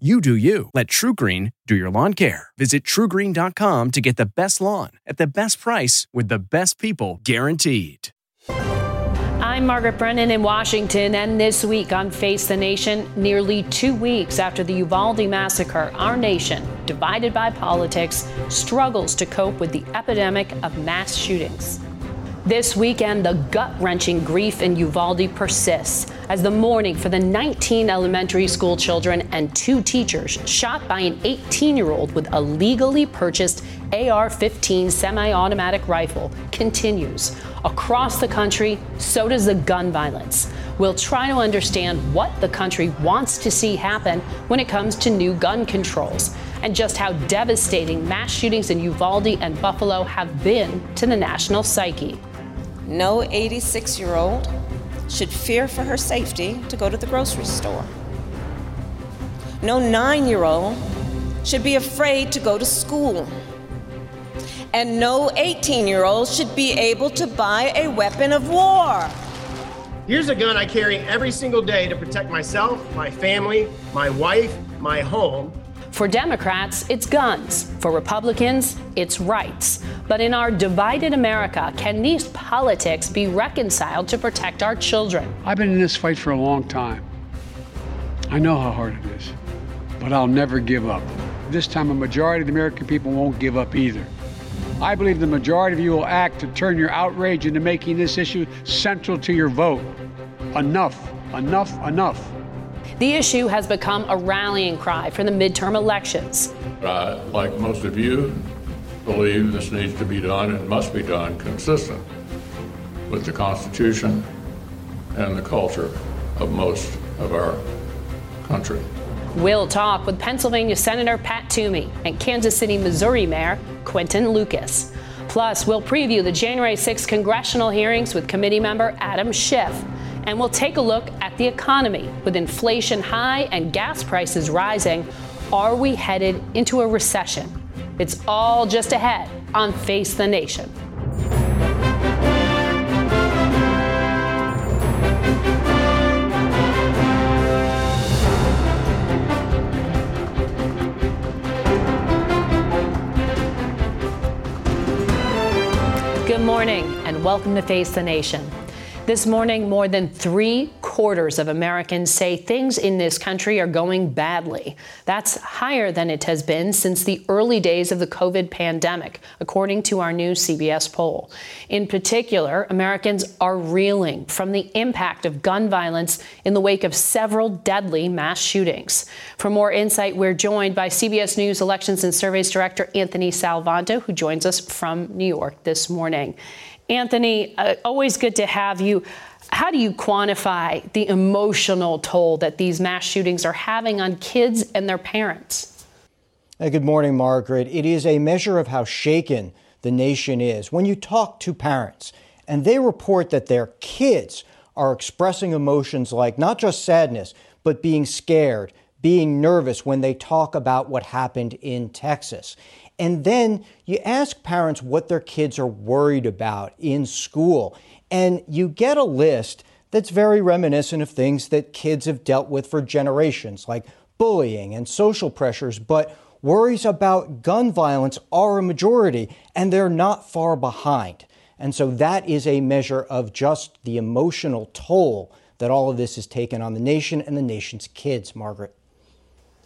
You do you. Let TruGreen do your lawn care. Visit trugreen.com to get the best lawn at the best price with the best people guaranteed. I'm Margaret Brennan in Washington, and this week on Face the Nation, nearly two weeks after the Uvalde massacre, our nation, divided by politics, struggles to cope with the epidemic of mass shootings. This weekend, the gut wrenching grief in Uvalde persists as the mourning for the 19 elementary school children and two teachers shot by an 18 year old with a legally purchased AR 15 semi automatic rifle continues. Across the country, so does the gun violence. We'll try to understand what the country wants to see happen when it comes to new gun controls and just how devastating mass shootings in Uvalde and Buffalo have been to the national psyche. No 86 year old should fear for her safety to go to the grocery store. No nine year old should be afraid to go to school. And no 18 year old should be able to buy a weapon of war. Here's a gun I carry every single day to protect myself, my family, my wife, my home, for Democrats, it's guns. For Republicans, it's rights. But in our divided America, can these politics be reconciled to protect our children? I've been in this fight for a long time. I know how hard it is, but I'll never give up. This time, a majority of the American people won't give up either. I believe the majority of you will act to turn your outrage into making this issue central to your vote. Enough, enough, enough. The issue has become a rallying cry for the midterm elections. I, like most of you, believe this needs to be done and must be done consistent with the Constitution and the culture of most of our country. We'll talk with Pennsylvania Senator Pat Toomey and Kansas City, Missouri Mayor Quinton Lucas. Plus, we'll preview the January 6 congressional hearings with committee member Adam Schiff and we'll take a look at the economy. With inflation high and gas prices rising, are we headed into a recession? It's all just ahead on Face the Nation. Good morning and welcome to Face the Nation. This morning, more than three quarters of Americans say things in this country are going badly. That's higher than it has been since the early days of the COVID pandemic, according to our new CBS poll. In particular, Americans are reeling from the impact of gun violence in the wake of several deadly mass shootings. For more insight, we're joined by CBS News Elections and Surveys Director Anthony Salvanto, who joins us from New York this morning. Anthony, uh, always good to have you. How do you quantify the emotional toll that these mass shootings are having on kids and their parents? Hey, good morning, Margaret. It is a measure of how shaken the nation is. When you talk to parents and they report that their kids are expressing emotions like not just sadness, but being scared, being nervous when they talk about what happened in Texas. And then you ask parents what their kids are worried about in school, and you get a list that's very reminiscent of things that kids have dealt with for generations, like bullying and social pressures, but worries about gun violence are a majority, and they're not far behind. And so that is a measure of just the emotional toll that all of this has taken on the nation and the nation's kids, Margaret.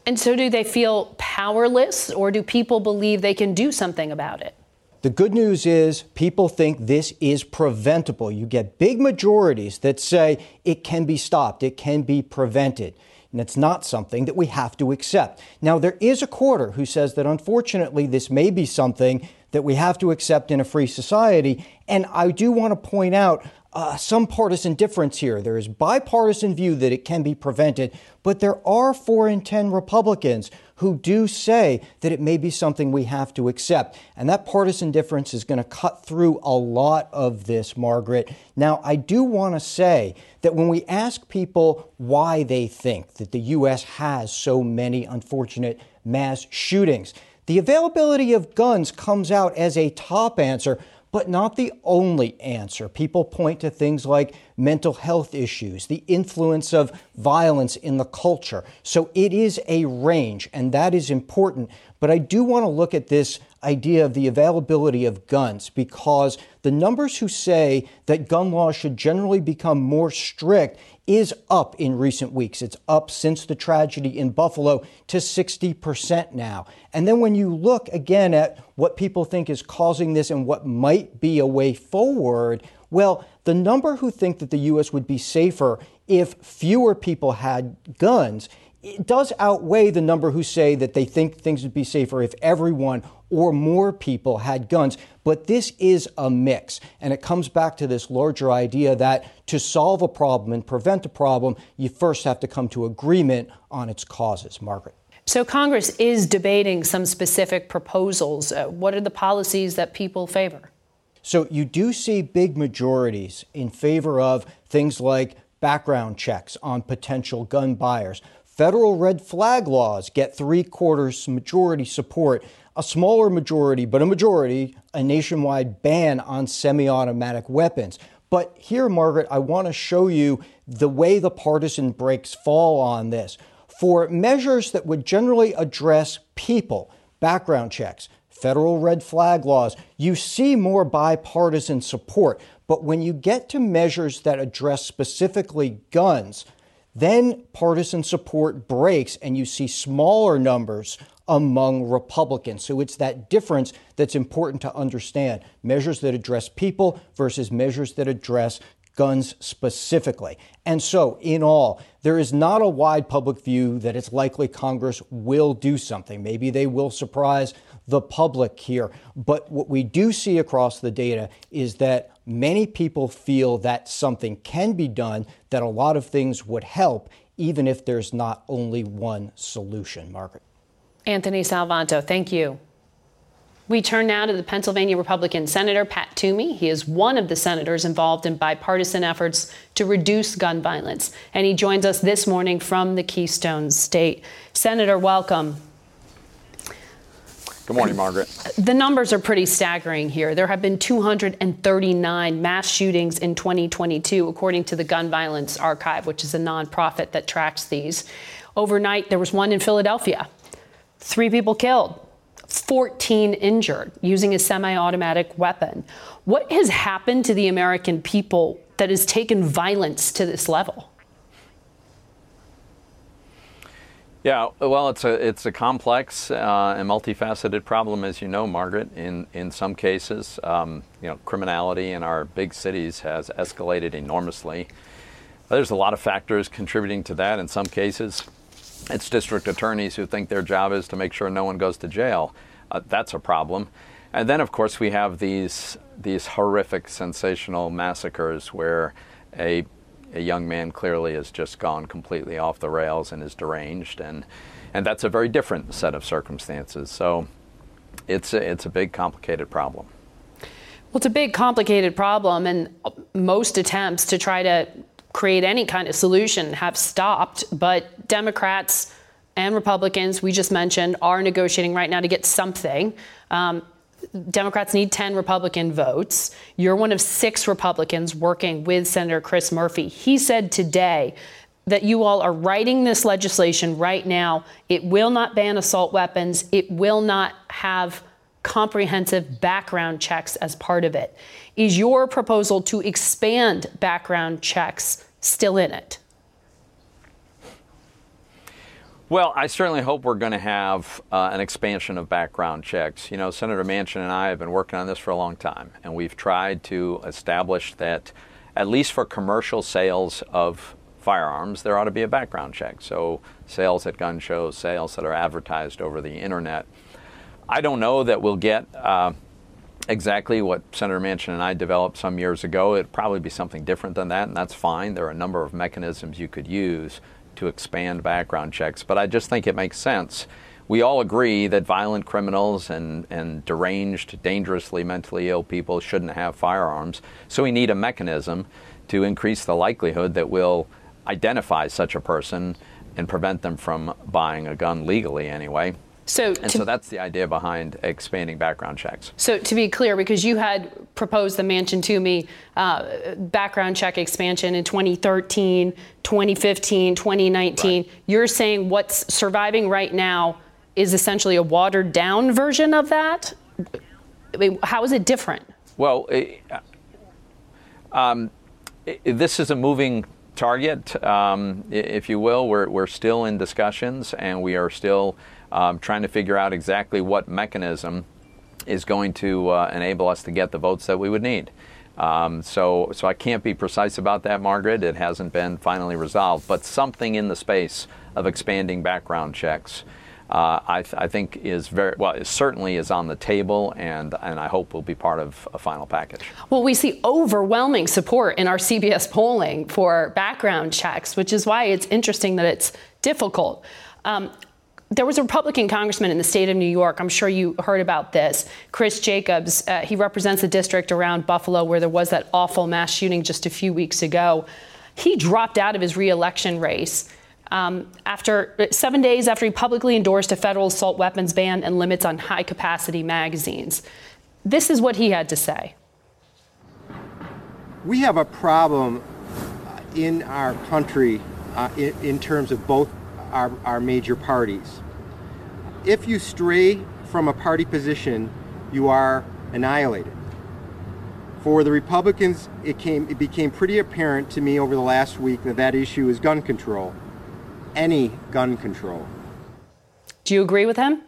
And so, do they feel powerless, or do people believe they can do something about it? The good news is people think this is preventable. You get big majorities that say it can be stopped, it can be prevented. And it's not something that we have to accept. Now, there is a quarter who says that unfortunately this may be something that we have to accept in a free society. And I do want to point out uh, some partisan difference here. There is bipartisan view that it can be prevented, but there are four in 10 Republicans who do say that it may be something we have to accept. And that partisan difference is going to cut through a lot of this, Margaret. Now, I do want to say that when we ask people why they think that the U.S. has so many unfortunate mass shootings, the availability of guns comes out as a top answer but not the only answer. People point to things like mental health issues, the influence of violence in the culture. So it is a range, and that is important. But I do want to look at this idea of the availability of guns because the numbers who say that gun laws should generally become more strict is up in recent weeks. It's up since the tragedy in Buffalo to 60% now. And then when you look again at what people think is causing this and what might be a way forward, well, the number who think that the U.S. would be safer if fewer people had guns it does outweigh the number who say that they think things would be safer if everyone or more people had guns. But this is a mix. And it comes back to this larger idea that to solve a problem and prevent a problem, you first have to come to agreement on its causes. Margaret. So, Congress is debating some specific proposals. Uh, what are the policies that people favor? So, you do see big majorities in favor of things like background checks on potential gun buyers. Federal red flag laws get three quarters majority support a smaller majority, but a majority, a nationwide ban on semi automatic weapons. But here, Margaret, I want to show you the way the partisan breaks fall on this. For measures that would generally address people, background checks, federal red flag laws, you see more bipartisan support. But when you get to measures that address specifically guns, then partisan support breaks and you see smaller numbers among Republicans. So it's that difference that's important to understand measures that address people versus measures that address guns specifically. And so, in all, there is not a wide public view that it's likely Congress will do something. Maybe they will surprise the public here. But what we do see across the data is that many people feel that something can be done, that a lot of things would help, even if there's not only one solution. Margaret. Anthony Salvanto, thank you. We turn now to the Pennsylvania Republican Senator Pat Toomey. He is one of the senators involved in bipartisan efforts to reduce gun violence, and he joins us this morning from the Keystone State. Senator, welcome. Good morning, Margaret. The numbers are pretty staggering here. There have been 239 mass shootings in 2022, according to the Gun Violence Archive, which is a nonprofit that tracks these. Overnight, there was one in Philadelphia three people killed, 14 injured using a semi automatic weapon. What has happened to the American people that has taken violence to this level? Yeah, well, it's a it's a complex uh, and multifaceted problem, as you know, Margaret. In in some cases, um, you know, criminality in our big cities has escalated enormously. There's a lot of factors contributing to that. In some cases, it's district attorneys who think their job is to make sure no one goes to jail. Uh, that's a problem. And then, of course, we have these these horrific, sensational massacres where a a young man clearly has just gone completely off the rails and is deranged, and and that's a very different set of circumstances. So, it's a, it's a big, complicated problem. Well, it's a big, complicated problem, and most attempts to try to create any kind of solution have stopped. But Democrats and Republicans, we just mentioned, are negotiating right now to get something. Um, Democrats need 10 Republican votes. You're one of six Republicans working with Senator Chris Murphy. He said today that you all are writing this legislation right now. It will not ban assault weapons, it will not have comprehensive background checks as part of it. Is your proposal to expand background checks still in it? Well, I certainly hope we're going to have uh, an expansion of background checks. You know, Senator Manchin and I have been working on this for a long time, and we've tried to establish that, at least for commercial sales of firearms, there ought to be a background check. So, sales at gun shows, sales that are advertised over the internet. I don't know that we'll get uh, exactly what Senator Manchin and I developed some years ago. It'd probably be something different than that, and that's fine. There are a number of mechanisms you could use to expand background checks, but I just think it makes sense. We all agree that violent criminals and, and deranged, dangerously mentally ill people shouldn't have firearms, so we need a mechanism to increase the likelihood that we'll identify such a person and prevent them from buying a gun legally anyway. So, and so that's the idea behind expanding background checks. So to be clear, because you had proposed the Manchin Toomey uh, background check expansion in 2013, 2015, 2019, right. you're saying what's surviving right now is essentially a watered down version of that? I mean, how is it different? Well, it, um, it, this is a moving target, um, if you will. We're, we're still in discussions and we are still um, trying to figure out exactly what mechanism is going to uh, enable us to get the votes that we would need. Um, so, so I can't be precise about that, Margaret. It hasn't been finally resolved, but something in the space of expanding background checks, uh, I, th- I, think is very well. It certainly is on the table, and and I hope will be part of a final package. Well, we see overwhelming support in our CBS polling for background checks, which is why it's interesting that it's difficult. Um, there was a Republican congressman in the state of New York. I'm sure you heard about this. Chris Jacobs. Uh, he represents a district around Buffalo where there was that awful mass shooting just a few weeks ago. He dropped out of his reelection race um, after seven days after he publicly endorsed a federal assault weapons ban and limits on high capacity magazines. This is what he had to say. We have a problem in our country uh, in, in terms of both our, our major parties. If you stray from a party position, you are annihilated. For the Republicans, it, came, it became pretty apparent to me over the last week that that issue is gun control, any gun control. Do you agree with him?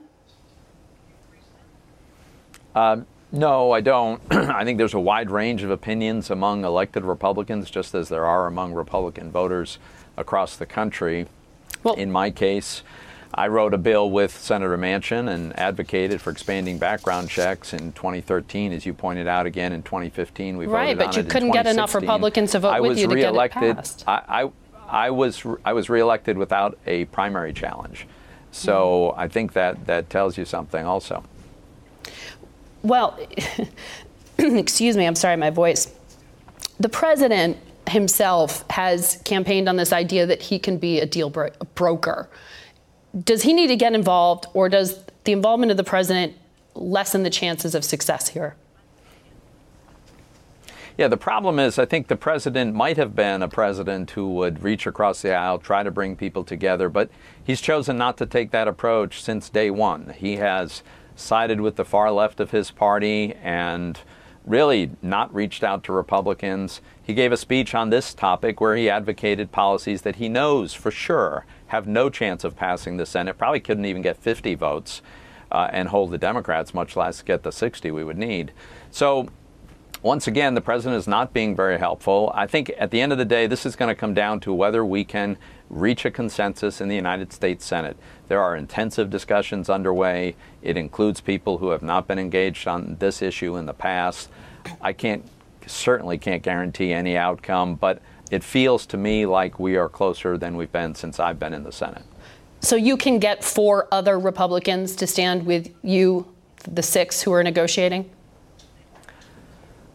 Um, no, I don't. I think there's a wide range of opinions among elected Republicans, just as there are among Republican voters across the country. Well, in my case, I wrote a bill with Senator Manchin and advocated for expanding background checks in 2013, as you pointed out again in 2015. We voted on the bill. right, voted but you couldn't get enough Republicans to vote I with you to get it passed. I, I, I was I was reelected without a primary challenge, so mm. I think that that tells you something also. Well, excuse me, I'm sorry, my voice. The president himself has campaigned on this idea that he can be a deal bro- broker. Does he need to get involved, or does the involvement of the president lessen the chances of success here? Yeah, the problem is, I think the president might have been a president who would reach across the aisle, try to bring people together, but he's chosen not to take that approach since day one. He has sided with the far left of his party and really not reached out to Republicans. He gave a speech on this topic where he advocated policies that he knows for sure have no chance of passing the Senate, probably couldn't even get 50 votes uh, and hold the Democrats, much less get the 60 we would need. So, once again, the president is not being very helpful. I think at the end of the day, this is going to come down to whether we can reach a consensus in the United States Senate. There are intensive discussions underway. It includes people who have not been engaged on this issue in the past. I can't certainly can't guarantee any outcome, but it feels to me like we are closer than we've been since I've been in the Senate. So you can get four other Republicans to stand with you, the six who are negotiating?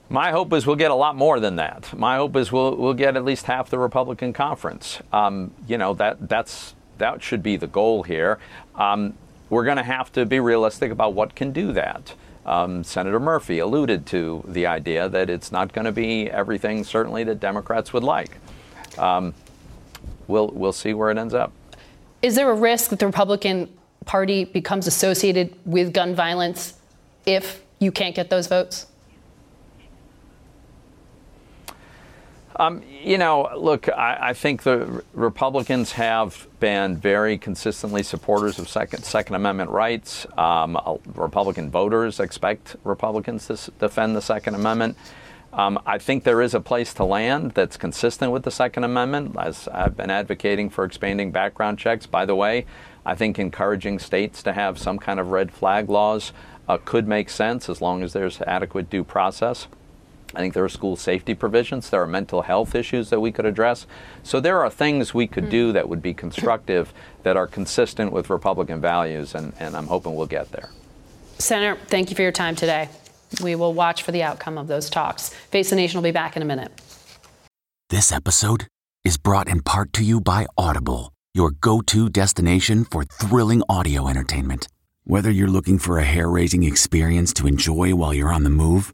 My hope is we'll get a lot more than that. My hope is we'll, we'll get at least half the Republican conference. Um, you know, that, that's, that should be the goal here. Um, we're going to have to be realistic about what can do that. Um, Senator Murphy alluded to the idea that it's not going to be everything, certainly, that Democrats would like. Um, we'll, we'll see where it ends up. Is there a risk that the Republican Party becomes associated with gun violence if you can't get those votes? Um, you know, look, I, I, think the Republicans have been very consistently supporters of Second, Second Amendment rights. Um, Republican voters expect Republicans to defend the Second Amendment. Um, I think there is a place to land that's consistent with the Second Amendment, as I've been advocating for expanding background checks. By the way, I think encouraging states to have some kind of red flag laws uh, could make sense as long as there's adequate due process. I think there are school safety provisions. There are mental health issues that we could address. So there are things we could do that would be constructive that are consistent with Republican values, and, and I'm hoping we'll get there. Senator, thank you for your time today. We will watch for the outcome of those talks. Face the Nation will be back in a minute. This episode is brought in part to you by Audible, your go to destination for thrilling audio entertainment. Whether you're looking for a hair raising experience to enjoy while you're on the move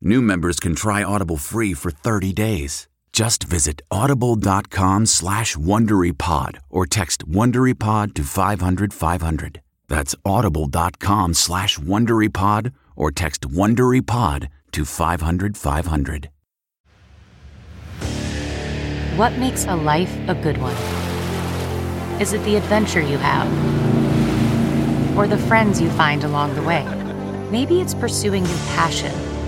new members can try Audible free for 30 days. Just visit audible.com slash WonderyPod or text WonderyPod to 500, 500. That's audible.com slash WonderyPod or text WonderyPod to 500, 500. What makes a life a good one? Is it the adventure you have? Or the friends you find along the way? Maybe it's pursuing your passion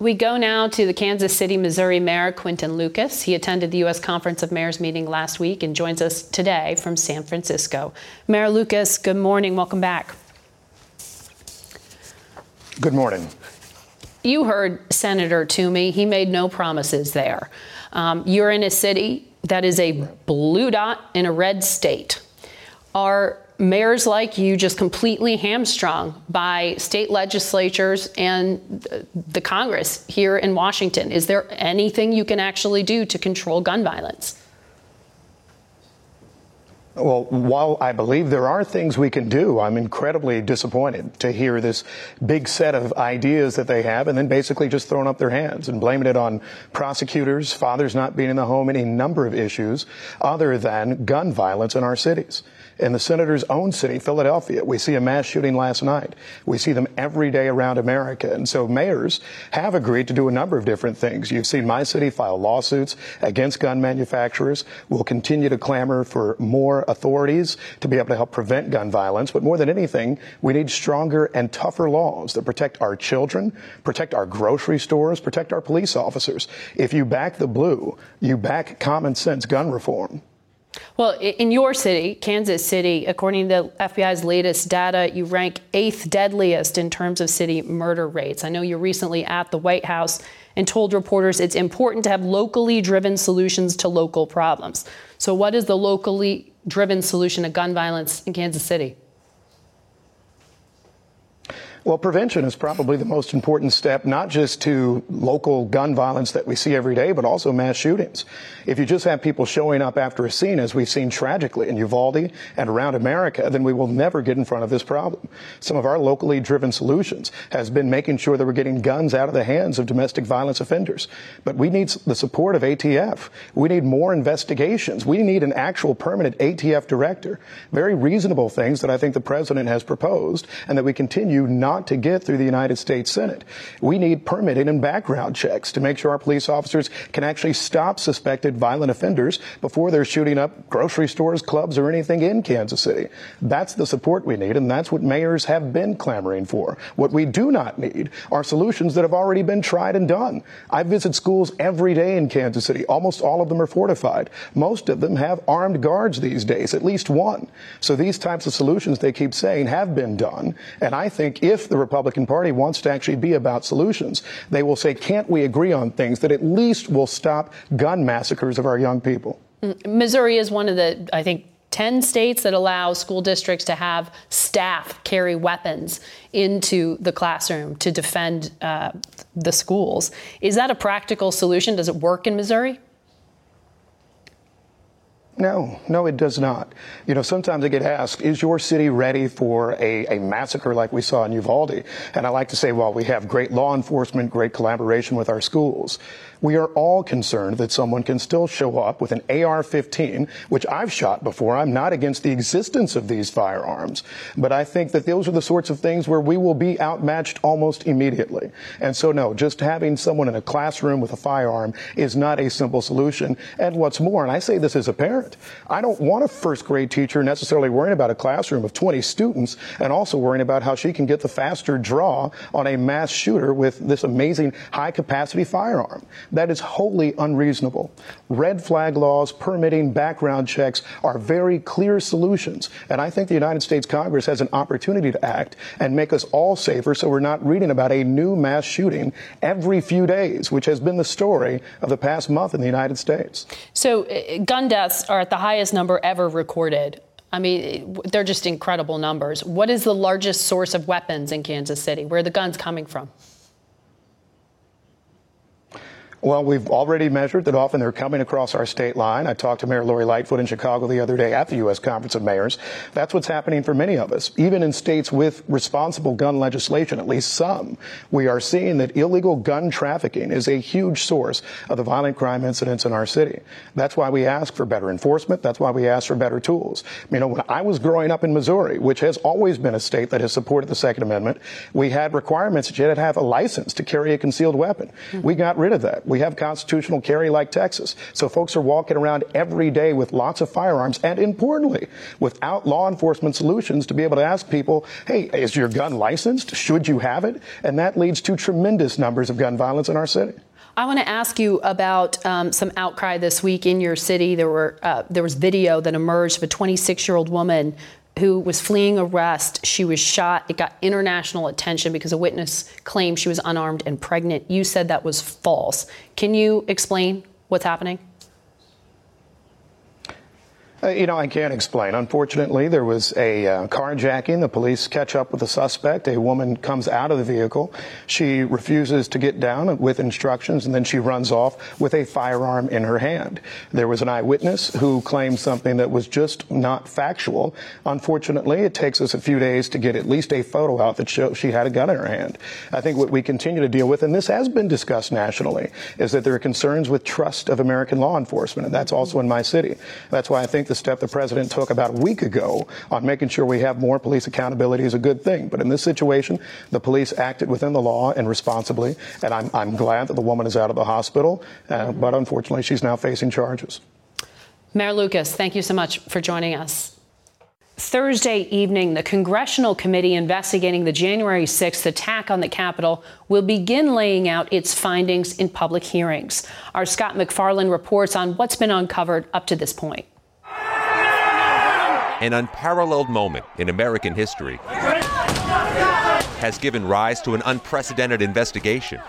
We go now to the Kansas City, Missouri Mayor Quinton Lucas. He attended the U.S. Conference of Mayors meeting last week and joins us today from San Francisco. Mayor Lucas, good morning. Welcome back. Good morning. You heard Senator Toomey. He made no promises there. Um, you're in a city that is a blue dot in a red state. Are mayors like you just completely hamstrung by state legislatures and the Congress here in Washington? Is there anything you can actually do to control gun violence? Well, while I believe there are things we can do, I'm incredibly disappointed to hear this big set of ideas that they have and then basically just throwing up their hands and blaming it on prosecutors, fathers not being in the home, any number of issues other than gun violence in our cities in the senator's own city, Philadelphia. We see a mass shooting last night. We see them every day around America. And so mayors have agreed to do a number of different things. You've seen my city file lawsuits against gun manufacturers. We'll continue to clamor for more authorities to be able to help prevent gun violence. But more than anything, we need stronger and tougher laws that protect our children, protect our grocery stores, protect our police officers. If you back the blue, you back common sense gun reform. Well, in your city, Kansas City, according to the FBI's latest data, you rank eighth deadliest in terms of city murder rates. I know you're recently at the White House and told reporters it's important to have locally driven solutions to local problems. So, what is the locally driven solution to gun violence in Kansas City? Well, prevention is probably the most important step, not just to local gun violence that we see every day, but also mass shootings. If you just have people showing up after a scene, as we've seen tragically in Uvalde and around America, then we will never get in front of this problem. Some of our locally driven solutions has been making sure that we're getting guns out of the hands of domestic violence offenders. But we need the support of ATF. We need more investigations. We need an actual permanent ATF director. Very reasonable things that I think the president has proposed and that we continue not to get through the United States Senate. We need permitting and background checks to make sure our police officers can actually stop suspected violent offenders before they're shooting up grocery stores, clubs, or anything in Kansas City. That's the support we need, and that's what mayors have been clamoring for. What we do not need are solutions that have already been tried and done. I visit schools every day in Kansas City. Almost all of them are fortified. Most of them have armed guards these days, at least one. So these types of solutions they keep saying have been done. And I think if the Republican Party wants to actually be about solutions, they will say, can't we agree on things that at least will stop gun massacres of our young people? Mm, Missouri is one of the, I think, 10 states that allow school districts to have staff carry weapons into the classroom to defend uh, the schools. Is that a practical solution? Does it work in Missouri? No, no, it does not. You know, sometimes I get asked, is your city ready for a, a, massacre like we saw in Uvalde? And I like to say, well, we have great law enforcement, great collaboration with our schools. We are all concerned that someone can still show up with an AR 15, which I've shot before. I'm not against the existence of these firearms, but I think that those are the sorts of things where we will be outmatched almost immediately. And so, no, just having someone in a classroom with a firearm is not a simple solution. And what's more, and I say this as a parent, I don't want a first grade teacher necessarily worrying about a classroom of 20 students and also worrying about how she can get the faster draw on a mass shooter with this amazing high capacity firearm. That is wholly unreasonable. Red flag laws, permitting, background checks are very clear solutions. And I think the United States Congress has an opportunity to act and make us all safer so we're not reading about a new mass shooting every few days, which has been the story of the past month in the United States. So, uh, gun deaths are at the highest number ever recorded. I mean, they're just incredible numbers. What is the largest source of weapons in Kansas City? Where are the guns coming from? Well, we've already measured that often they're coming across our state line. I talked to Mayor Lori Lightfoot in Chicago the other day at the U.S. Conference of Mayors. That's what's happening for many of us. Even in states with responsible gun legislation, at least some, we are seeing that illegal gun trafficking is a huge source of the violent crime incidents in our city. That's why we ask for better enforcement. That's why we ask for better tools. You know, when I was growing up in Missouri, which has always been a state that has supported the Second Amendment, we had requirements that you had to have a license to carry a concealed weapon. We got rid of that. We have constitutional carry like Texas. So folks are walking around every day with lots of firearms and importantly, without law enforcement solutions to be able to ask people, hey, is your gun licensed? Should you have it? And that leads to tremendous numbers of gun violence in our city. I want to ask you about um, some outcry this week in your city. There were uh, there was video that emerged of a 26 year old woman who was fleeing arrest. She was shot. It got international attention because a witness claimed she was unarmed and pregnant. You said that was false. Can you explain what's happening? Uh, you know, I can't explain. Unfortunately, there was a uh, carjacking. The police catch up with the suspect. A woman comes out of the vehicle. She refuses to get down with instructions, and then she runs off with a firearm in her hand. There was an eyewitness who claimed something that was just not factual. Unfortunately, it takes us a few days to get at least a photo out that shows she had a gun in her hand. I think what we continue to deal with, and this has been discussed nationally, is that there are concerns with trust of American law enforcement, and that's also in my city. That's why I think the step the president took about a week ago on making sure we have more police accountability is a good thing. But in this situation, the police acted within the law and responsibly, and I'm, I'm glad that the woman is out of the hospital, uh, but unfortunately, she's now facing charges. Mayor Lucas, thank you so much for joining us. Thursday evening, the congressional committee investigating the January 6th attack on the Capitol will begin laying out its findings in public hearings. Our Scott MacFarlane reports on what's been uncovered up to this point an unparalleled moment in American history, has given rise to an unprecedented investigation.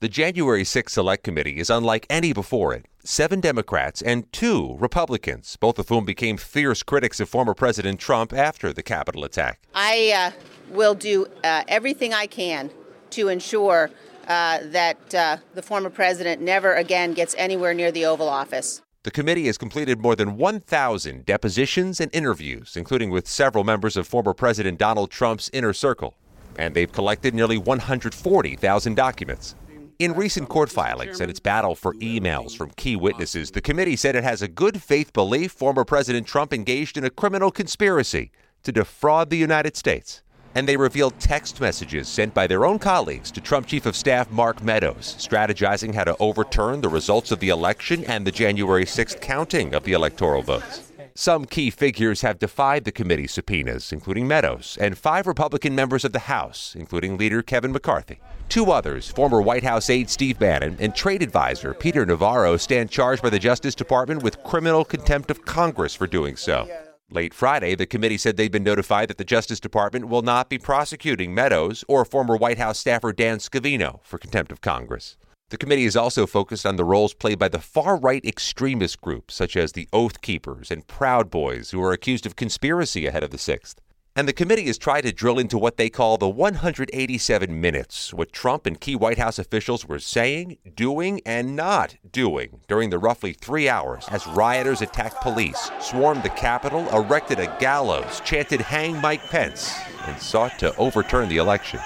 The January 6 Select Committee is unlike any before it. Seven Democrats and two Republicans, both of whom became fierce critics of former President Trump after the Capitol attack. I uh, will do uh, everything I can to ensure uh, that uh, the former president never again gets anywhere near the Oval Office. The committee has completed more than 1,000 depositions and interviews, including with several members of former President Donald Trump's inner circle, and they've collected nearly 140,000 documents. In recent court filings and its battle for emails from key witnesses, the committee said it has a good faith belief former President Trump engaged in a criminal conspiracy to defraud the United States and they revealed text messages sent by their own colleagues to Trump Chief of Staff Mark Meadows, strategizing how to overturn the results of the election and the January 6th counting of the electoral votes. Some key figures have defied the committee's subpoenas, including Meadows, and five Republican members of the House, including leader Kevin McCarthy. Two others, former White House aide Steve Bannon and trade advisor Peter Navarro, stand charged by the Justice Department with criminal contempt of Congress for doing so. Late Friday, the committee said they'd been notified that the Justice Department will not be prosecuting Meadows or former White House staffer Dan Scavino for contempt of Congress. The committee is also focused on the roles played by the far right extremist groups such as the Oath Keepers and Proud Boys, who are accused of conspiracy ahead of the 6th. And the committee has tried to drill into what they call the 187 minutes, what Trump and key White House officials were saying, doing, and not doing during the roughly three hours as rioters attacked police, swarmed the Capitol, erected a gallows, chanted Hang Mike Pence, and sought to overturn the election.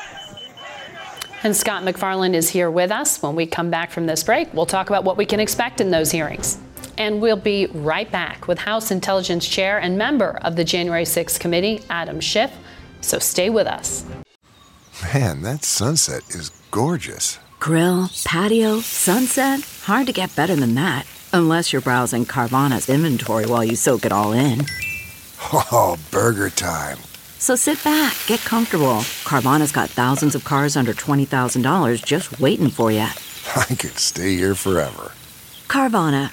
And Scott MacFarlane is here with us. When we come back from this break, we'll talk about what we can expect in those hearings. And we'll be right back with House Intelligence Chair and member of the January 6th Committee, Adam Schiff. So stay with us. Man, that sunset is gorgeous. Grill, patio, sunset. Hard to get better than that. Unless you're browsing Carvana's inventory while you soak it all in. Oh, burger time. So sit back, get comfortable. Carvana's got thousands of cars under $20,000 just waiting for you. I could stay here forever. Carvana,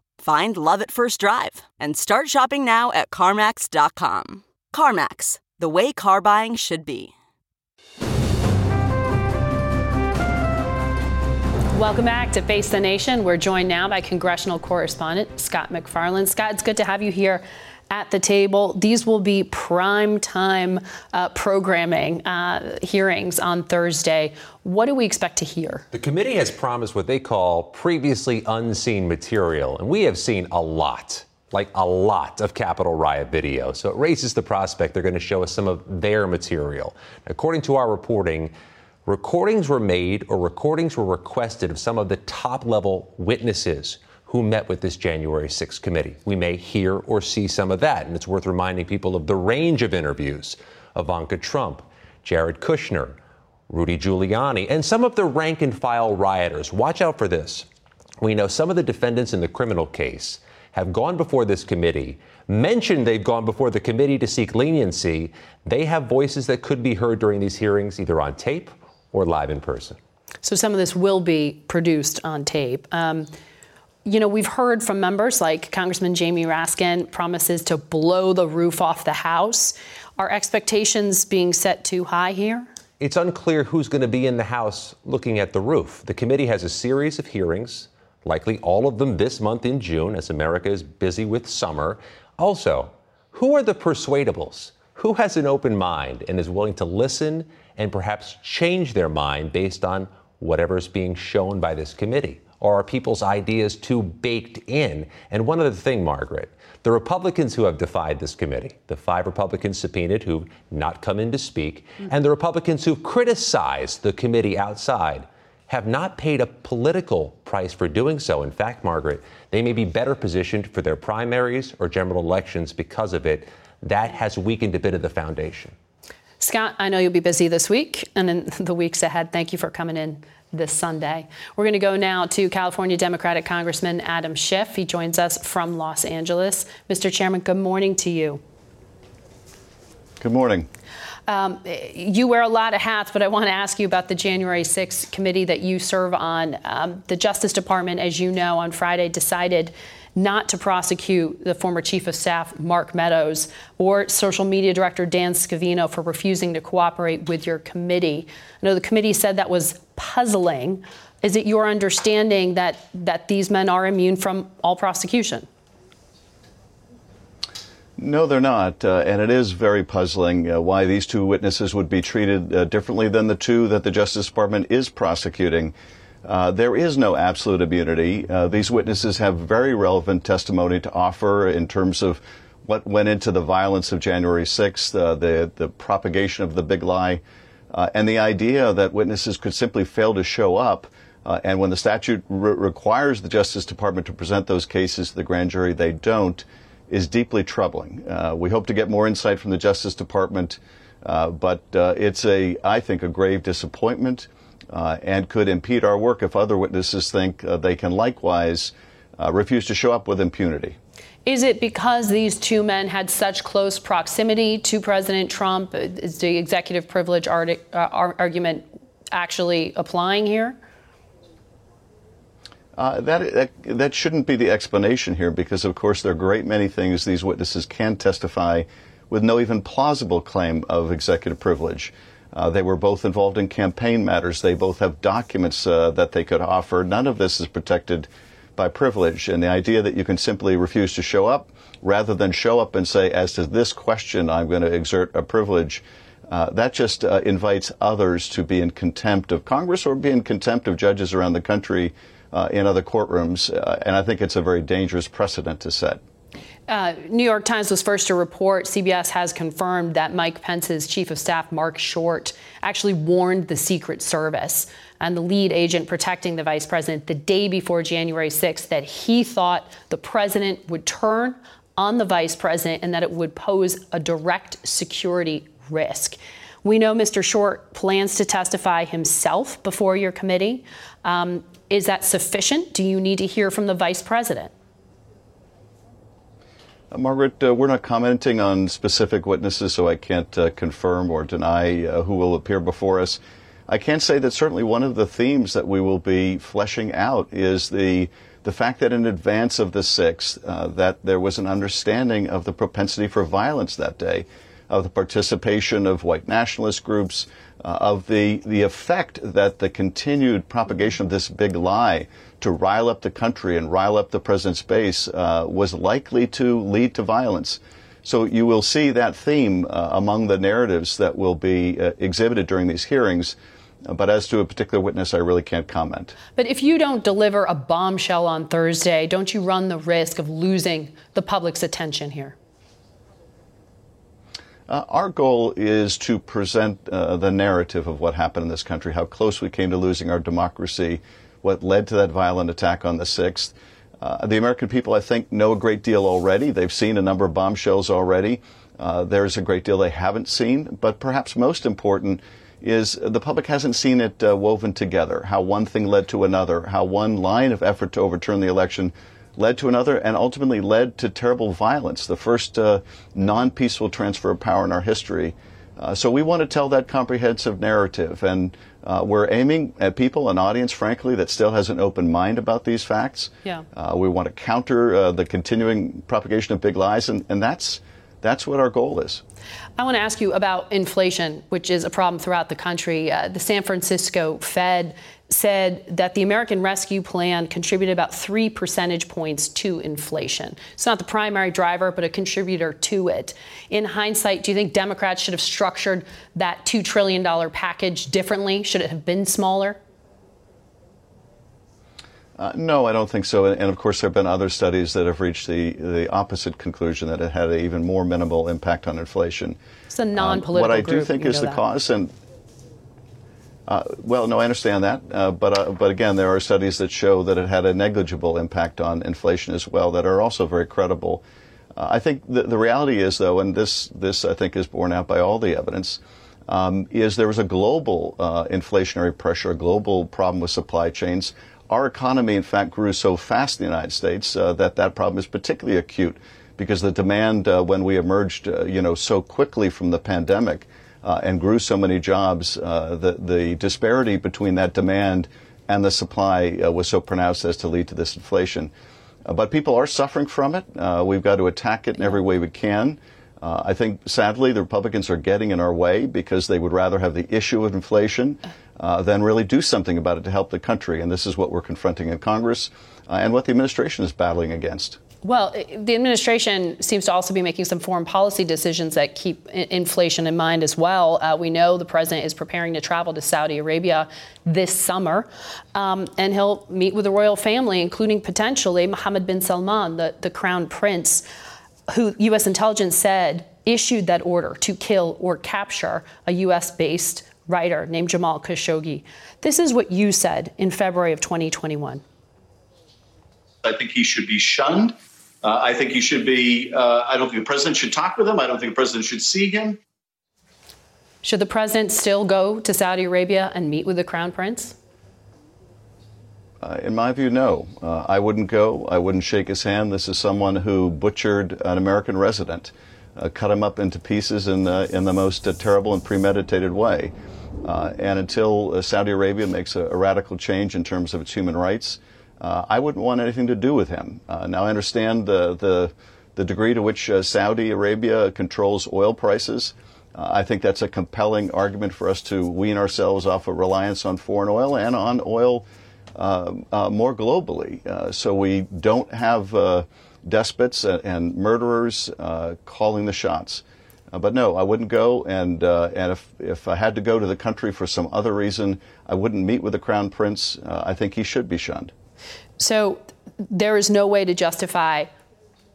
Find love at first drive and start shopping now at CarMax.com. CarMax, the way car buying should be. Welcome back to Face the Nation. We're joined now by congressional correspondent Scott MacFarlane. Scott, it's good to have you here at the table. These will be prime time uh, programming uh, hearings on Thursday. What do we expect to hear? The committee has promised what they call previously unseen material, and we have seen a lot. Like a lot of Capitol riot video. So it raises the prospect they're going to show us some of their material. According to our reporting, recordings were made or recordings were requested of some of the top level witnesses who met with this January 6th committee. We may hear or see some of that, and it's worth reminding people of the range of interviews Ivanka Trump, Jared Kushner, Rudy Giuliani, and some of the rank and file rioters. Watch out for this. We know some of the defendants in the criminal case have gone before this committee, mentioned they've gone before the committee to seek leniency. They have voices that could be heard during these hearings, either on tape or live in person. So some of this will be produced on tape. Um, you know, we've heard from members like Congressman Jamie Raskin promises to blow the roof off the House. Are expectations being set too high here? It's unclear who's going to be in the House looking at the roof. The committee has a series of hearings, likely all of them this month in June, as America is busy with summer. Also, who are the persuadables? Who has an open mind and is willing to listen and perhaps change their mind based on whatever is being shown by this committee? Or are people's ideas too baked in? And one other thing, Margaret, the Republicans who have defied this committee, the five Republicans subpoenaed who've not come in to speak, mm-hmm. and the Republicans who've criticized the committee outside, have not paid a political price for doing so. In fact, Margaret, they may be better positioned for their primaries or general elections because of it. That has weakened a bit of the foundation. Scott, I know you'll be busy this week and in the weeks ahead. Thank you for coming in this Sunday. We're going to go now to California Democratic Congressman Adam Schiff. He joins us from Los Angeles. Mr. Chairman, good morning to you. Good morning. Um, you wear a lot of hats, but I want to ask you about the January 6th committee that you serve on. Um, the Justice Department, as you know, on Friday decided not to prosecute the former chief of staff, Mark Meadows, or social media director Dan Scavino for refusing to cooperate with your committee. I know the committee said that was puzzling. Is it your understanding that, that these men are immune from all prosecution? No, they're not. Uh, and it is very puzzling uh, why these two witnesses would be treated uh, differently than the two that the Justice Department is prosecuting. Uh, there is no absolute immunity. Uh, these witnesses have very relevant testimony to offer in terms of what went into the violence of January 6th, uh, the, the propagation of the big lie, uh, and the idea that witnesses could simply fail to show up. Uh, and when the statute re- requires the Justice Department to present those cases to the grand jury, they don't, is deeply troubling. Uh, we hope to get more insight from the Justice Department, but it's a, I think, a grave disappointment uh, and could impede our work if other witnesses think uh, they can likewise uh, refuse to show up with impunity. Is it because these two men had such close proximity to President Trump? Is the executive privilege uh, argument actually applying here? Uh, that, that, that shouldn't be the explanation here because, of course, there are a great many things these witnesses can testify with no even plausible claim of executive privilege. Uh, they were both involved in campaign matters. They both have documents uh, that they could offer. None of this is protected by privilege. And the idea that you can simply refuse to show up rather than show up and say, as to this question, I'm going to exert a privilege, uh, that just uh, invites others to be in contempt of Congress or be in contempt of judges around the country uh, in other courtrooms. Uh, and I think it's a very dangerous precedent to set. Uh, New York Times was first to report. CBS has confirmed that Mike Pence's chief of staff, Marc Short, actually warned the Secret Service and the lead agent protecting the vice president the day before January 6th that he thought the president would turn on the vice president and that it would pose a direct security risk. We know Mr. Short plans to testify himself before your committee. Um, is that sufficient? Do you need to hear from the vice president? Uh, Margaret, uh, we're not commenting on specific witnesses, so I can't uh, confirm or deny uh, who will appear before us. I can say that certainly one of the themes that we will be fleshing out is the the fact that in advance of the sixth, uh, that there was an understanding of the propensity for violence that day, of the participation of white nationalist groups, uh, of the the effect that the continued propagation of this big lie to rile up the country and rile up the president's base uh, was likely to lead to violence. So you will see that theme uh, among the narratives that will be uh, exhibited during these hearings. But as to a particular witness, I really can't comment. But if you don't deliver a bombshell on Thursday, don't you run the risk of losing the public's attention here? Uh, our goal is to present uh, the narrative of what happened in this country, how close we came to losing our democracy, what led to that violent attack on the 6th. Uh, the American people, I think, know a great deal already. They've seen a number of bombshells already. Uh, there's a great deal they haven't seen, but perhaps most important is the public hasn't seen it uh, woven together, how one thing led to another, how one line of effort to overturn the election led to another and ultimately led to terrible violence, the first uh, non-peaceful transfer of power in our history. Uh, so we want to tell that comprehensive narrative, and uh, we're aiming at people, an audience, frankly, that still has an open mind about these facts. Yeah. Uh, we want to counter uh, the continuing propagation of big lies, and, and that's that's what our goal is. I want to ask you about inflation, which is a problem throughout the country. Uh, the San Francisco Fed said that the American Rescue Plan contributed about three percentage points to inflation. It's not the primary driver, but a contributor to it. In hindsight, do you think Democrats should have structured that $2 trillion package differently? Should it have been smaller? Uh, no, I don't think so. And, and, of course, there have been other studies that have reached the, the opposite conclusion that it had an even more minimal impact on inflation. It's a non-political um, What I do group, think is the that. cause, and uh, well, no, I understand that, uh, but uh, but again, there are studies that show that it had a negligible impact on inflation as well that are also very credible. Uh, I think the, the reality is, though, and this this I think is borne out by all the evidence, um, is there was a global uh, inflationary pressure, a global problem with supply chains. Our economy, in fact, grew so fast in the United States uh, that that problem is particularly acute because the demand when we emerged, you know, so quickly from the pandemic and grew so many jobs, uh, the, the disparity between that demand and the supply uh, was so pronounced as to lead to this inflation. Uh, but people are suffering from it. Uh, we've got to attack it in every way we can. Uh, I think, sadly, the Republicans are getting in our way because they would rather have the issue of inflation than really do something about it to help the country. And this is what we're confronting in Congress and what the administration is battling against. Well, the administration seems to also be making some foreign policy decisions that keep inflation in mind as well. Uh, we know the president is preparing to travel to Saudi Arabia this summer, um, and he'll meet with the royal family, including potentially Mohammed bin Salman, the, the crown prince, who U.S. intelligence said issued that order to kill or capture a U.S. based writer named Jamal Khashoggi. This is what you said in February of 2021. I think he should be shunned. Uh, I think he should be, uh, I don't think the president should talk with him. I don't think the president should see him. Should the president still go to Saudi Arabia and meet with the crown prince? Uh, in my view, no. Uh, I wouldn't go. I wouldn't shake his hand. This is someone who butchered an American resident, uh, cut him up into pieces in the, in the most uh, terrible and premeditated way. Uh, and until uh, Saudi Arabia makes a, a, radical change in terms of its human rights, Uh, I wouldn't want anything to do with him. Uh, now, I understand the, the, the degree to which uh, Saudi Arabia controls oil prices. I think that's a compelling argument for us to wean ourselves off of reliance on foreign oil and on oil uh, uh, more globally. Uh, so we don't have despots and murderers calling the shots. but no, I wouldn't go. And and if if I had to go to the country for some other reason, I wouldn't meet with the crown prince. I think he should be shunned. So there is no way to justify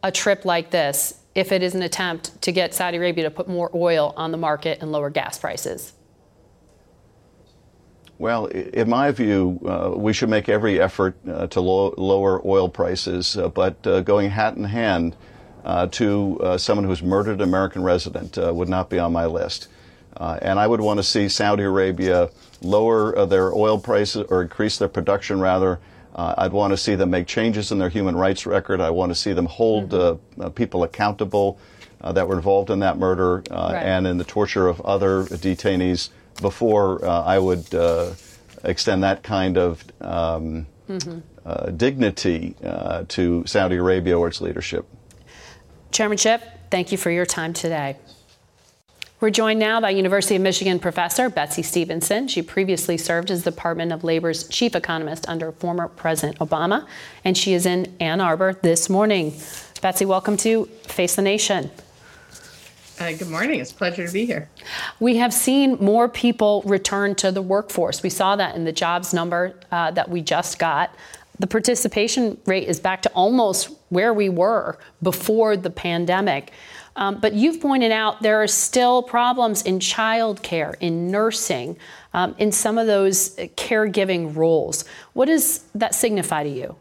a trip like this if it is an attempt to get Saudi Arabia to put more oil on the market and lower gas prices. Well, in my view, uh, we should make every effort uh, to lo- lower oil prices, uh, but uh, going hat in hand uh, to uh, someone who's murdered an American resident would not be on my list. and I would want to see Saudi Arabia lower their oil prices or increase their production, rather. I'd want to see them make changes in their human rights record. I want to see them hold mm-hmm. people accountable that were involved in that murder right. and in the torture of other detainees before uh, I would uh, extend that kind of um, mm-hmm. uh, dignity uh, to Saudi Arabia or its leadership. Chairman Schiff, thank you for your time today. We're joined now by University of Michigan professor Betsy Stevenson. She previously served as the Department of Labor's chief economist under former President Obama, and she is in Ann Arbor this morning. Betsy, welcome to Face the Nation. Uh, good morning. It's a pleasure to be here. We have seen more people return to the workforce. We saw that in the jobs number uh, that we just got. The participation rate is back to almost where we were before the pandemic. Um, but you've pointed out there are still problems in childcare, in nursing, um, in some of those caregiving roles. What does that signify to you?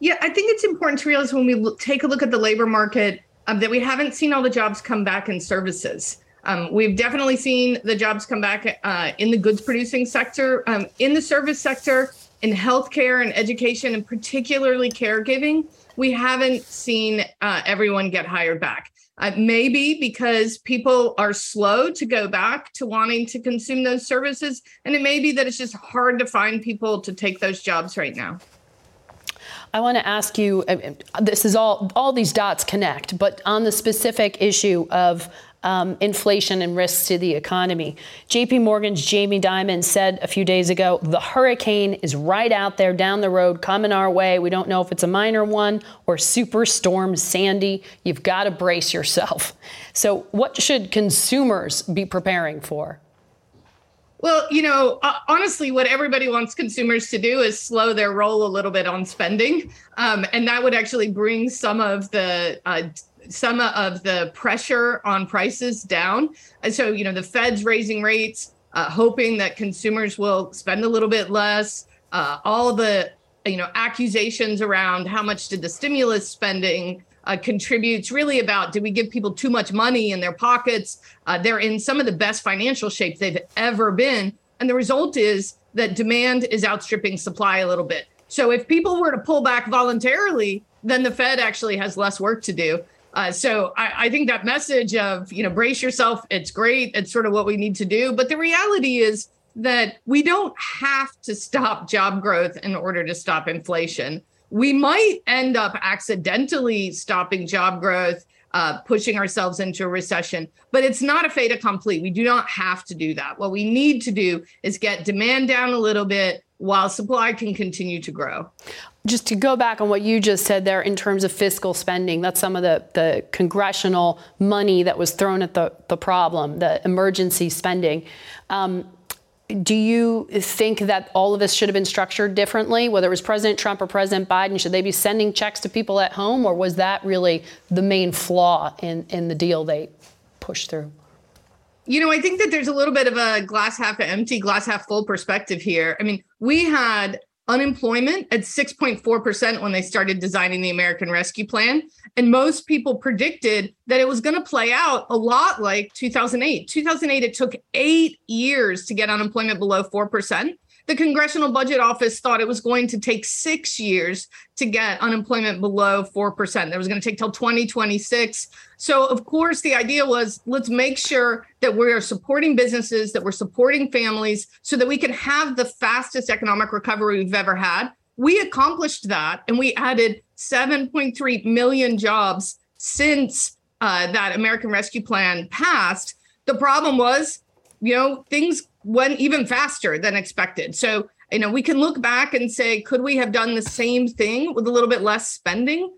Yeah, I think it's important to realize when we take a look at the labor market um, that we haven't seen all the jobs come back in services. Um, we've definitely seen the jobs come back uh, in the goods producing sector, um, in the service sector, in healthcare and education, and particularly caregiving. We haven't seen uh, everyone get hired back. Uh, maybe because people are slow to go back to wanting to consume those services. And it may be that it's just hard to find people to take those jobs right now. I want to ask you this is all, all these dots connect, but on the specific issue of um, inflation and risks to the economy. JP Morgan's Jamie Dimon said a few days ago the hurricane is right out there down the road coming our way. We don't know if it's a minor one or superstorm Sandy. You've got to brace yourself. So, what should consumers be preparing for? Well, you know, uh, honestly, what everybody wants consumers to do is slow their roll a little bit on spending, um, and that would actually bring some of the uh, some of the pressure on prices down. And so, you know, the Fed's raising rates, uh, hoping that consumers will spend a little bit less. Uh, all the you know accusations around how much did the stimulus spending uh, contributes really about do we give people too much money in their pockets? Uh, they're in some of the best financial shape they've ever been. And the result is that demand is outstripping supply a little bit. So if people were to pull back voluntarily, then the Fed actually has less work to do. Uh, so I, I, think that message of you know brace yourself, it's great, it's sort of what we need to do. But the reality is that we don't have to stop job growth in order to stop inflation we might end up accidentally stopping job growth, uh, pushing ourselves into a recession. But it's not a fait accompli. We do not have to do that. What we need to do is get demand down a little bit while supply can continue to grow. Just to go back on what you just said there in terms of fiscal spending, that's some of the, the congressional money that was thrown at the, the problem, the emergency spending. Um, do you think that all of this should have been structured differently, whether it was President Trump or President Biden? Should they be sending checks to people at home, or was that really the main flaw in, in the deal they pushed through? You know, I think that there's a little bit of a glass half empty, glass half full perspective here. I mean, we had unemployment at 6.4% when they started designing the American Rescue Plan. And most people predicted that it was going to play out a lot like 2008. 2008, it took eight years to get unemployment below 4%. The Congressional Budget Office thought it was going to take six years to get unemployment below 4%. That was going to take till 2026. So, of course, the idea was let's make sure that we are supporting businesses, that we're supporting families, so that we can have the fastest economic recovery we've ever had. We accomplished that, and we added 7.3 million jobs since uh, that American Rescue Plan passed. The problem was, you know, things went even faster than expected. So, you know, we can look back and say, could we have done the same thing with a little bit less spending?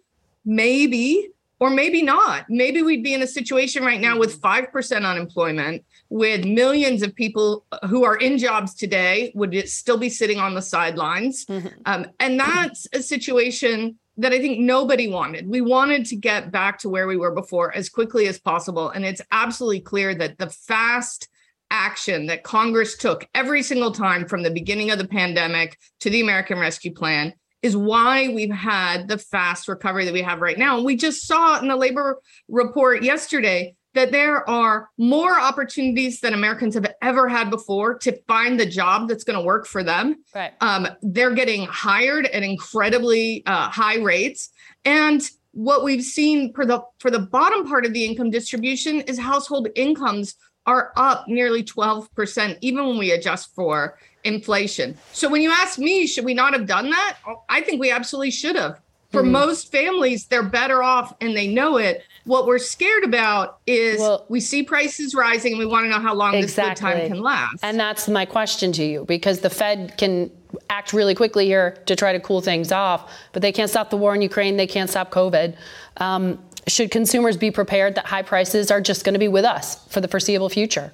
Maybe, or maybe not. Maybe we'd be in a situation right now with 5% unemployment, with millions of people who are in jobs today would still be sitting on the sidelines. Mm-hmm. Um, and that's a situation that I think nobody wanted. We wanted to get back to where we were before as quickly as possible. And it's absolutely clear that the fast action that Congress took every single time from the beginning of the pandemic to the American Rescue Plan is why we've had the fast recovery that we have right now. And we just saw in the labor report yesterday that there are more opportunities than Americans have ever had before to find the job that's going to work for them. Right. Um, they're getting hired at incredibly uh, high rates. And what we've seen for the for the bottom part of the income distribution is household incomes are up nearly 12%, even when we adjust for inflation. So when you ask me, should we not have done that? I think we absolutely should have. For mm-hmm. most families, they're better off and they know it. What we're scared about is well, we see prices rising and we want to know how long exactly. this good time can last. And that's my question to you because the Fed can act really quickly here to try to cool things off, but they can't stop the war in Ukraine. They can't stop COVID. Um, should consumers be prepared that high prices are just going to be with us for the foreseeable future?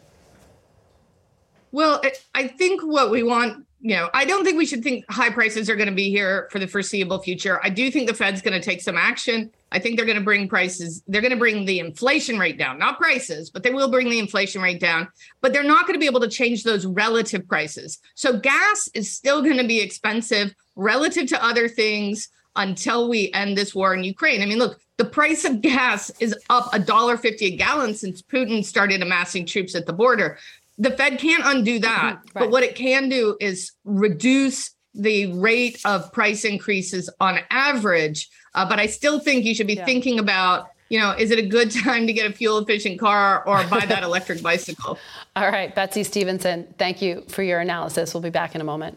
Well, I think what we want, you know, I don't think we should think high prices are going to be here for the foreseeable future. I do think the Fed's going to take some action. I think they're going to bring prices, they're going to bring the inflation rate down, not prices, but they will bring the inflation rate down. But they're not going to be able to change those relative prices. So gas is still going to be expensive relative to other things until we end this war in Ukraine. I mean, look, the price of gas is up a dollar fifty a gallon since Putin started amassing troops at the border. The Fed can't undo that, right. but what it can do is reduce the rate of price increases on average. Uh, but I still think you should be yeah. thinking about you know, is it a good time to get a fuel efficient car or buy that electric bicycle? All right, Betsy Stevenson, thank you for your analysis. We'll be back in a moment.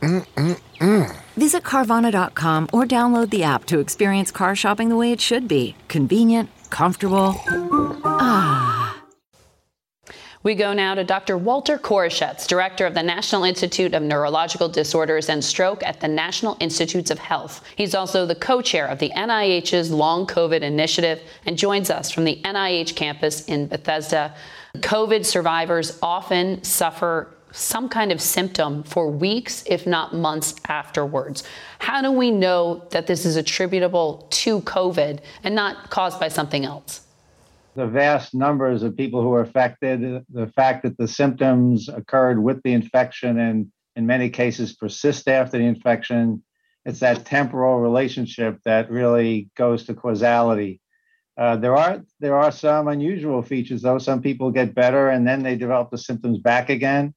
Mm-mm-mm. Visit Carvana.com or download the app to experience car shopping the way it should be convenient, comfortable. Ah. We go now to Dr. Walter Koroshetz, director of the National Institute of Neurological Disorders and Stroke at the National Institutes of Health. He's also the co chair of the NIH's Long COVID Initiative and joins us from the NIH campus in Bethesda. COVID survivors often suffer some kind of symptom for weeks, if not months afterwards. How do we know that this is attributable to COVID and not caused by something else? The vast numbers of people who are affected, the fact that the symptoms occurred with the infection and in many cases persist after the infection, it's that temporal relationship that really goes to causality. Uh, there are there are some unusual features though. Some people get better and then they develop the symptoms back again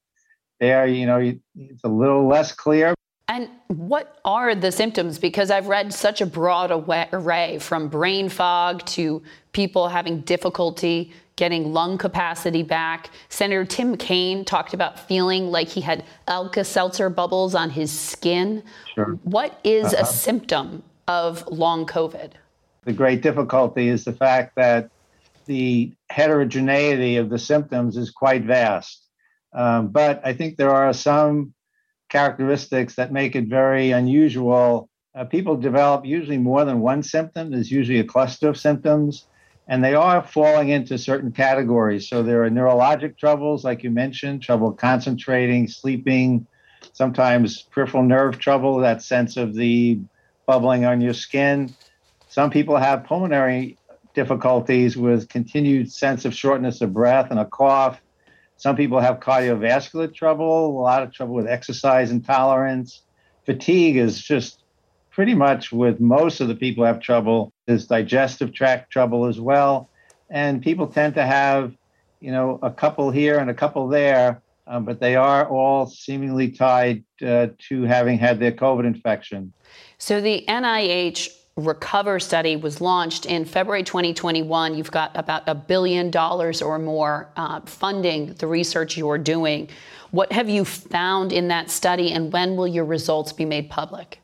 there, you know, it's a little less clear. And what are the symptoms? Because I've read such a broad array from brain fog to people having difficulty getting lung capacity back. Senator Tim Kaine talked about feeling like he had Alka Seltzer bubbles on his skin. Sure. What is Uh-huh. a symptom of long COVID? The great difficulty is the fact that the heterogeneity of the symptoms is quite vast. Um, but I think there are some characteristics that make it very unusual. Uh, people develop usually more than one symptom. There's usually a cluster of symptoms, and they are falling into certain categories. So there are neurologic troubles, like you mentioned, trouble concentrating, sleeping, sometimes peripheral nerve trouble, that sense of the bubbling on your skin. Some people have pulmonary difficulties with continued sense of shortness of breath and a cough. Some people have cardiovascular trouble, a lot of trouble with exercise intolerance. Fatigue is just pretty much with most of the people have trouble. There's digestive tract trouble as well. And people tend to have, you know, a couple here and a couple there, um, but they are all seemingly tied uh, to having had their COVID infection. So the NIH Recover study was launched in February 2021. You've got about a billion dollars or more uh, funding the research you're doing. What have you found in that study, and when will your results be made public?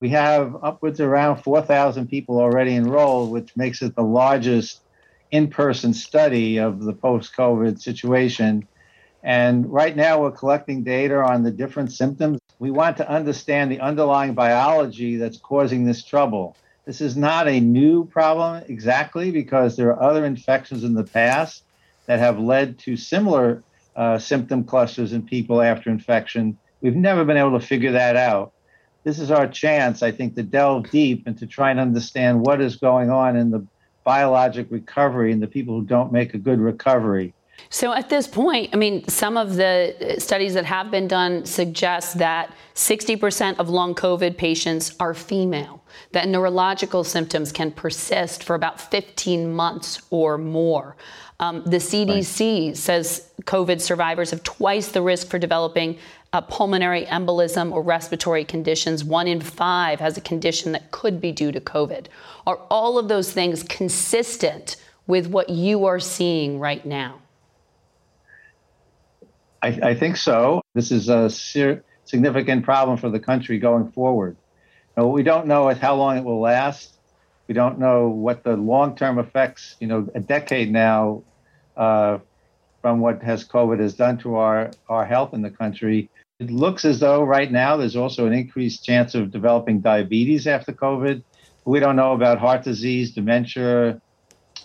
We have upwards around 4,000 people already enrolled, which makes it the largest in person study of the post COVID situation. And right now, we're collecting data on the different symptoms. We want to understand the underlying biology that's causing this trouble. This is not a new problem exactly because there are other infections in the past that have led to similar uh, symptom clusters in people after infection. We've never been able to figure that out. This is our chance, I think, to delve deep and to try and understand what is going on in the biologic recovery and the people who don't make a good recovery. So at this point, I mean, some of the studies that have been done suggest that 60% of long COVID patients are female, that neurological symptoms can persist for about 15 months or more. Um, the CDC right. says COVID survivors have twice the risk for developing a pulmonary embolism or respiratory conditions. One in five has a condition that could be due to COVID. Are all of those things consistent with what you are seeing right now? I, I think so. This is a ser- significant problem for the country going forward. Now, what we don't know is how long it will last. We don't know what the long-term effects. You know, a decade now uh, from what has COVID has done to our our health in the country. It looks as though right now there's also an increased chance of developing diabetes after COVID. We don't know about heart disease, dementia,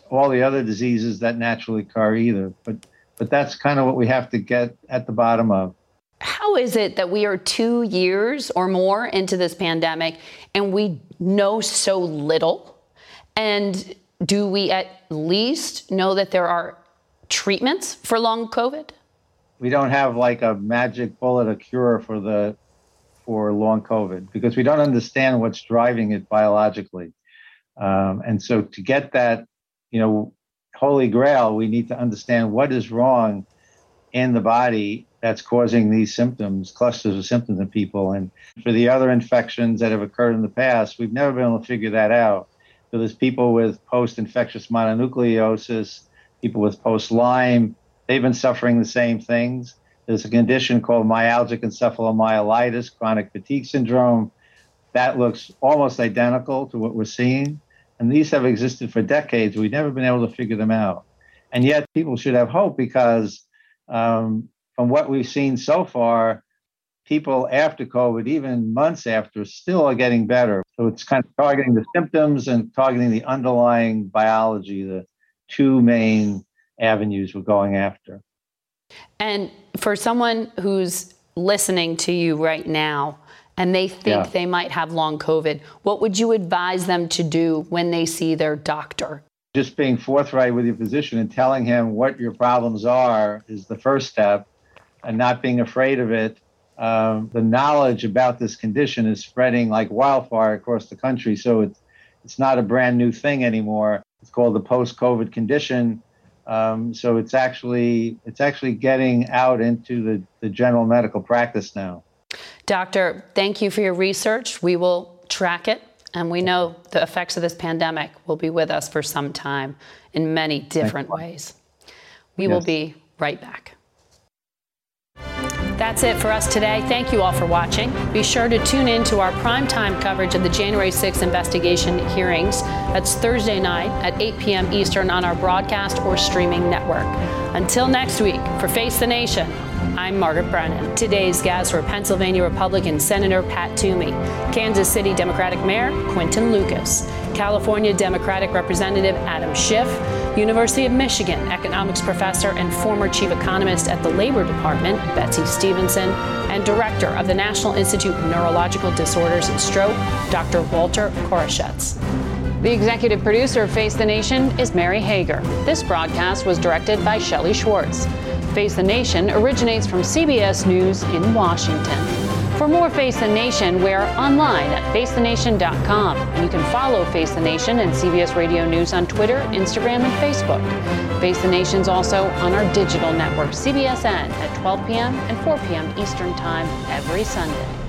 all the other diseases that naturally occur either. But but that's kind of what we have to get at the bottom of. How is it that we are two years or more into this pandemic and we know so little? And do we at least know that there are treatments for long COVID? We don't have like a magic bullet, a cure for the for long COVID because we don't understand what's driving it biologically. Um, and so to get that, you know, holy grail, we need to understand what is wrong in the body that's causing these symptoms, clusters of symptoms in people. And for the other infections that have occurred in the past, we've never been able to figure that out. So there's people with post-infectious mononucleosis, people with post-Lyme, they've been suffering the same things. There's a condition called myalgic encephalomyelitis, chronic fatigue syndrome. That looks almost identical to what we're seeing. And these have existed for decades. We've never been able to figure them out. And yet people should have hope because um, from what we've seen so far, people after COVID, even months after, still are getting better. So it's kind of targeting the symptoms and targeting the underlying biology, the two main avenues we're going after. And for someone who's listening to you right now and they think Yeah. they might have long COVID, what would you advise them to do when they see their doctor? Just being forthright with your physician and telling him what your problems are is the first step, and not being afraid of it. Um, the knowledge about this condition is spreading like wildfire across the country, so it's it's not a brand new thing anymore. It's called the post-COVID condition. Um, so it's actually it's actually getting out into the, the general medical practice now. Doctor, thank you for your research. We will track it, and we know the effects of this pandemic will be with us for some time in many different ways. We will be right back. That's it for us today. Thank you all for watching. Be sure to tune in to our primetime coverage of the January 6th investigation hearings. That's Thursday night at 8 p.m. Eastern on our broadcast or streaming network. Until next week, for Face the Nation, I'm Margaret Brennan. Today's guests were Pennsylvania Republican Senator Pat Toomey, Kansas City Democratic Mayor Quinton Lucas, California Democratic Representative Adam Schiff, University of Michigan economics professor and former chief economist at the Labor Department, Betsy Stevenson, and director of the National Institute of Neurological Disorders and Stroke, Dr. Walter Koroshetz. The executive producer of Face the Nation is Mary Hager. This broadcast was directed by Shelley Schwartz. Face the Nation originates from CBS News in Washington. For more Face the Nation, we're online at facethenation.com. And you can follow Face the Nation and CBS Radio News on Twitter, Instagram, and Facebook. Face the Nation's also on our digital network, CBSN, at 12 p.m. and 4 p.m. Eastern Time every Sunday.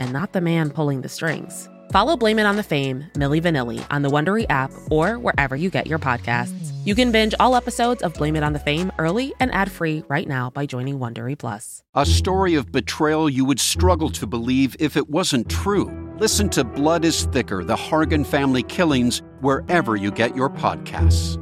and not the man pulling the strings? Follow Blame It on the Fame, Milli Vanilli, on the Wondery app or wherever you get your podcasts. You can binge all episodes of Blame It on the Fame early and ad-free right now by joining Wondery Plus. A story of betrayal you would struggle to believe if it wasn't true. Listen to Blood is Thicker The Hargan Family Killings wherever you get your podcasts.